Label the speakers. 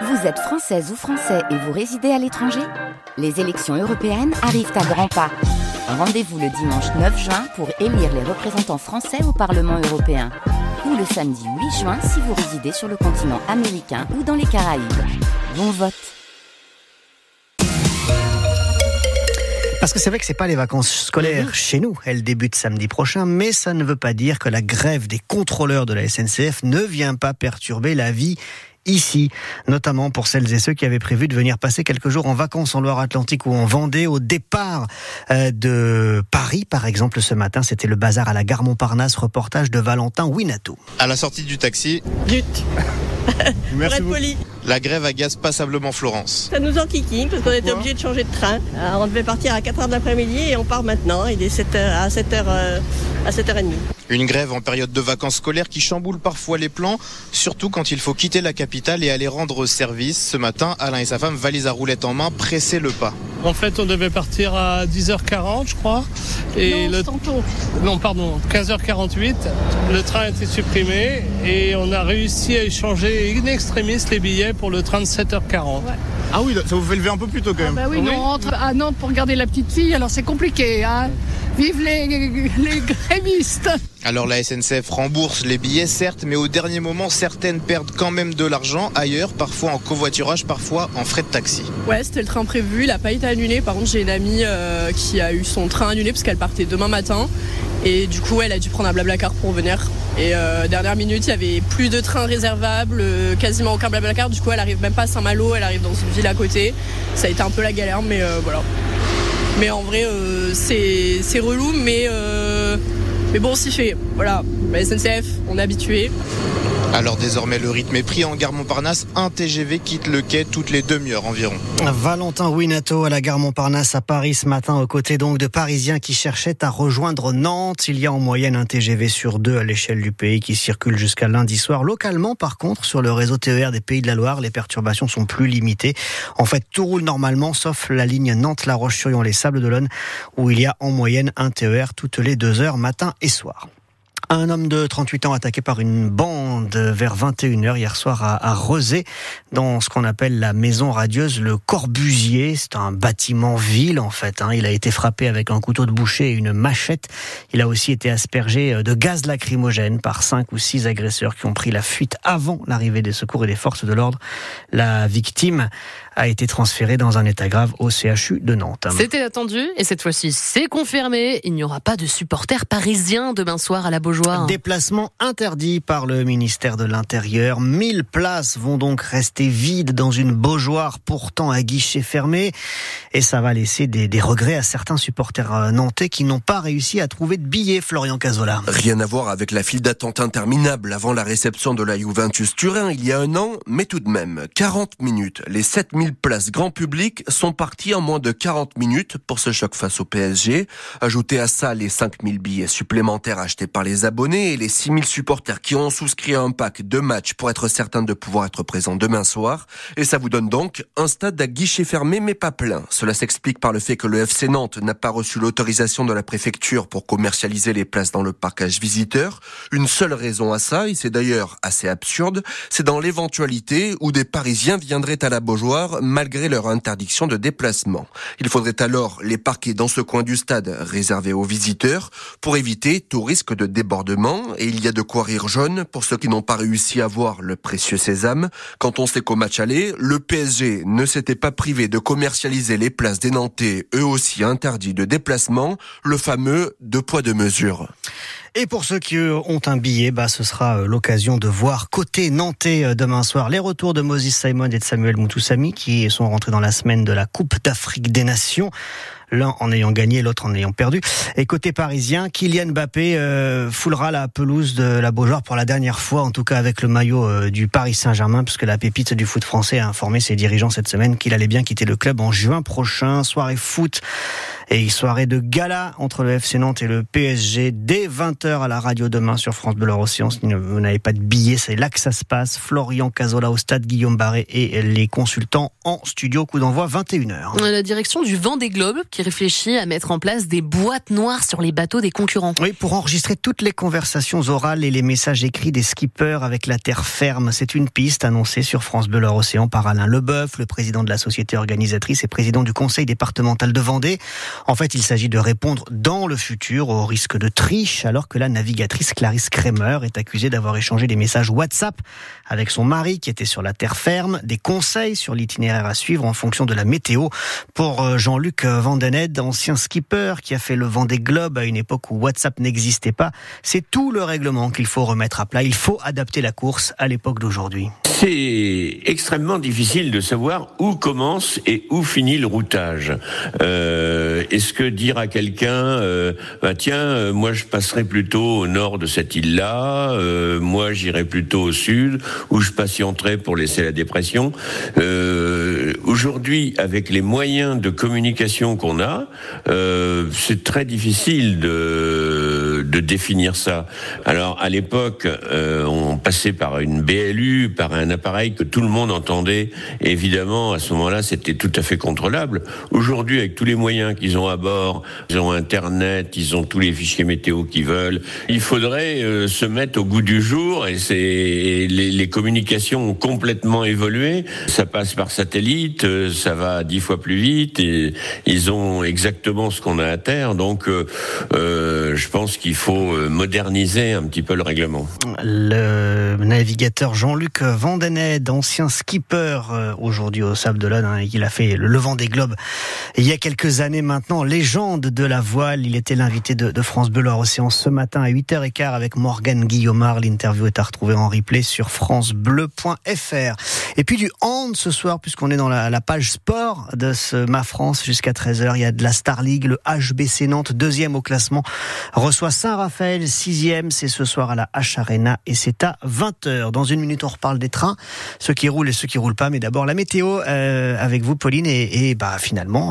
Speaker 1: Vous êtes française ou français et vous résidez à l'étranger Les élections européennes arrivent à grands pas. Rendez-vous le dimanche 9 juin pour élire les représentants français au Parlement européen. Ou le samedi 8 juin si vous résidez sur le continent américain ou dans les Caraïbes. Bon vote
Speaker 2: Parce que c'est vrai que c'est pas les vacances scolaires chez nous. Elles débutent samedi prochain, mais ça ne veut pas dire que la grève des contrôleurs de la SNCF ne vient pas perturber la vie ici, notamment pour celles et ceux qui avaient prévu de venir passer quelques jours en vacances en Loire-Atlantique ou en Vendée au départ euh, de Paris, par exemple, ce matin, c'était le bazar à la gare Montparnasse, reportage de Valentin Winato.
Speaker 3: À la sortie du taxi,
Speaker 4: But.
Speaker 3: Merci
Speaker 4: Pour être poli.
Speaker 3: la grève agace passablement Florence.
Speaker 4: Ça nous enquiquine parce qu'on était obligé de changer de train. Euh, on devait partir à 4h de l'après-midi et on part maintenant. Il est 7h à 7h à 7h30.
Speaker 3: Une grève en période de vacances scolaires qui chamboule parfois les plans, surtout quand il faut quitter la capitale et aller rendre service. Ce matin, Alain et sa femme, valise à roulette en main, pressaient le pas.
Speaker 5: En fait, on devait partir à 10h40, je crois. Et
Speaker 4: non,
Speaker 5: le...
Speaker 4: tantôt.
Speaker 5: Non, pardon, 15h48. Le train a été supprimé et on a réussi à échanger in extremis les billets pour le train de 7h40.
Speaker 6: Ah oui, ça vous fait lever un peu plus tôt quand même.
Speaker 7: Bah oui, nous
Speaker 5: Oui.
Speaker 7: on rentre à Nantes pour garder la petite fille, alors c'est compliqué. Hein Vive les, les grévistes
Speaker 3: Alors la SNCF rembourse les billets, certes, mais au dernier moment, certaines perdent quand même de l'argent ailleurs, parfois en covoiturage, parfois en frais de taxi.
Speaker 8: Ouais, c'était le train prévu, il n'a pas été annulé. Par contre, j'ai une amie euh, qui a eu son train annulé parce qu'elle partait demain matin. Et du coup, elle a dû prendre un blablacar pour venir. Et euh, dernière minute, il y avait plus de trains réservables, euh, quasiment aucun blablacar. Du coup, elle arrive même pas à Saint-Malo, elle arrive dans une ville à côté. Ça a été un peu la galère, mais euh, voilà. Mais en vrai, c'est relou, mais, mais bon, on s'y fait. Voilà, la SNCF, on est habitué.
Speaker 3: Alors désormais, le rythme est pris en gare Montparnasse. Un TGV quitte le quai toutes les demi-heures environ.
Speaker 2: Valentin Winato à la gare Montparnasse à Paris ce matin, aux côtés donc de Parisiens qui cherchaient à rejoindre Nantes. Il y a en moyenne un TGV sur deux à l'échelle du pays qui circule jusqu'à lundi soir. Localement, par contre, sur le réseau TER des Pays de la Loire, les perturbations sont plus limitées. En fait, tout roule normalement, sauf la ligne Nantes-La Roche-sur-Yon, les Sables d'Olonne, où il y a en moyenne un TER toutes les deux heures, matin et soir. Un homme de 38 ans attaqué par une bande vers 21h hier soir à, à dans ce qu'on appelle la maison radieuse Le Corbusier. C'est un bâtiment ville en fait. hein. Il a été frappé avec un couteau de boucher et une machette. Il a aussi été aspergé de gaz lacrymogène par cinq ou six agresseurs qui ont pris la fuite avant l'arrivée des secours et des forces de l'ordre. La victime a été transférée dans un état grave au CHU de Nantes.
Speaker 9: C'était attendu et cette fois-ci c'est confirmé. Il n'y aura pas de supporters parisiens demain soir à la Beaujoire.
Speaker 2: Déplacement interdit par le ministère de l'Intérieur. 1000 places vont donc rester vides dans une Beaujoire pourtant à guichet fermé. Et ça va laisser des, des regrets à certains supporters euh, nantais qui n'ont pas réussi à trouver de billets, Florian Cazola.
Speaker 10: Rien à voir avec la file d'attente interminable avant la réception de la Juventus Turin il y a un an, mais tout de même, 40 minutes. Les 7000 places grand public sont parties en moins de 40 minutes pour ce choc face au PSG. Ajoutez à ça les 5000 billets supplémentaires achetés par les abonnés et les 6000 supporters qui ont souscrit à un pack de matchs pour être certains de pouvoir être présents demain soir. Et ça vous donne donc un stade à guichet fermé mais pas plein. Cela s'explique par le fait que le FC Nantes n'a pas reçu l'autorisation de la préfecture pour commercialiser les places dans le parcage visiteur. Une seule raison à ça, et c'est d'ailleurs assez absurde, c'est dans l'éventualité où des Parisiens viendraient à la Beaujoire malgré leur interdiction de déplacement. Il faudrait alors les parquer dans ce coin du stade réservé aux visiteurs pour éviter tout risque de débordement et il y a de quoi rire jaune pour ceux qui n'ont pas réussi à voir le précieux sésame. Quand on sait qu'au match aller, le PSG ne s'était pas privé de commercialiser les places des Nantais, eux aussi interdits de déplacement, le fameux deux poids deux mesures.
Speaker 2: Et pour ceux qui euh, ont un billet, bah, ce sera euh, l'occasion de voir côté nantais euh, demain soir les retours de Moses Simon et de Samuel Moutoussami qui sont rentrés dans la semaine de la Coupe d'Afrique des Nations. L'un en ayant gagné, l'autre en ayant perdu. Et côté parisien, Kylian Mbappé euh, foulera la pelouse de la Beaujoire pour la dernière fois, en tout cas avec le maillot euh, du Paris Saint-Germain, puisque la pépite du foot français a informé ses dirigeants cette semaine qu'il allait bien quitter le club en juin prochain. Soirée foot Et soirée de gala entre le FC Nantes et le PSG dès 20h à la radio demain sur France Bleu Océan. Si vous n'avez pas de billets, c'est là que ça se passe. Florian Cazola au stade Guillaume Barré et les consultants en studio. Coup d'envoi 21h.
Speaker 9: La direction du Vent des Globes réfléchit à mettre en place des boîtes noires sur les bateaux des concurrents.
Speaker 2: Oui, pour enregistrer toutes les conversations orales et les messages écrits des skippers avec la terre ferme. C'est une piste annoncée sur France Bleu Océan par Alain Leboeuf, le président de la société organisatrice et président du conseil départemental de Vendée. En fait, il s'agit de répondre dans le futur au risque de triche alors que la navigatrice Clarisse Kremer est accusée d'avoir échangé des messages WhatsApp avec son mari qui était sur la terre ferme, des conseils sur l'itinéraire à suivre en fonction de la météo. Pour euh, Jean-Luc Vandened, ancien skipper qui a fait le vent des globes à une époque où WhatsApp n'existait pas, c'est tout le règlement qu'il faut remettre à plat. Il faut adapter la course à l'époque d'aujourd'hui.
Speaker 11: C'est extrêmement difficile de savoir où commence et où finit le routage. Euh, Est-ce que dire à quelqu'un, euh, bah, tiens, euh, moi je passerai plutôt au nord de cette île-là, moi j'irai plutôt au sud, où je patienterai pour laisser la dépression. Aujourd'hui, avec les moyens de communication qu'on a, euh, c'est très difficile de, définir ça. Alors à l'époque, euh, on passait par une BLU, par un appareil que tout le monde entendait. Et évidemment, à ce moment-là, c'était tout à fait contrôlable. Aujourd'hui, avec tous les moyens qu'ils ont à bord, ils ont Internet, ils ont tous les fichiers météo qu'ils veulent. Il faudrait euh, se mettre au goût du jour. Et c'est les, les communications ont complètement évolué. Ça passe par satellite, euh, ça va dix fois plus vite. Et ils ont exactement ce qu'on a à terre. Donc, euh, euh, je pense qu'il faut moderniser un petit peu le règlement.
Speaker 2: Le navigateur Jean-Luc Vandened, ancien skipper aujourd'hui au Sable d'Olonne, hein, il a fait le Vent des Globes il y a quelques années maintenant, légende de la voile. Il était l'invité de, France Bleu Océan ce matin à 8h15 avec Morgane Guillaumard. L'interview est à retrouver en replay sur francebleu.fr. Et puis du hand ce soir, puisqu'on est dans la, page sport de ce Ma France jusqu'à 13h. Il y a de la Star League, le HBC Nantes, deuxième au classement, reçoit Saint-Raphaël, sixième. C'est ce soir à la H Arena et c'est à 20h. Dans une minute, on reparle des trains, ceux qui roulent et ceux qui roulent pas. Mais d'abord la météo euh, avec vous, Pauline, et, et bah finalement.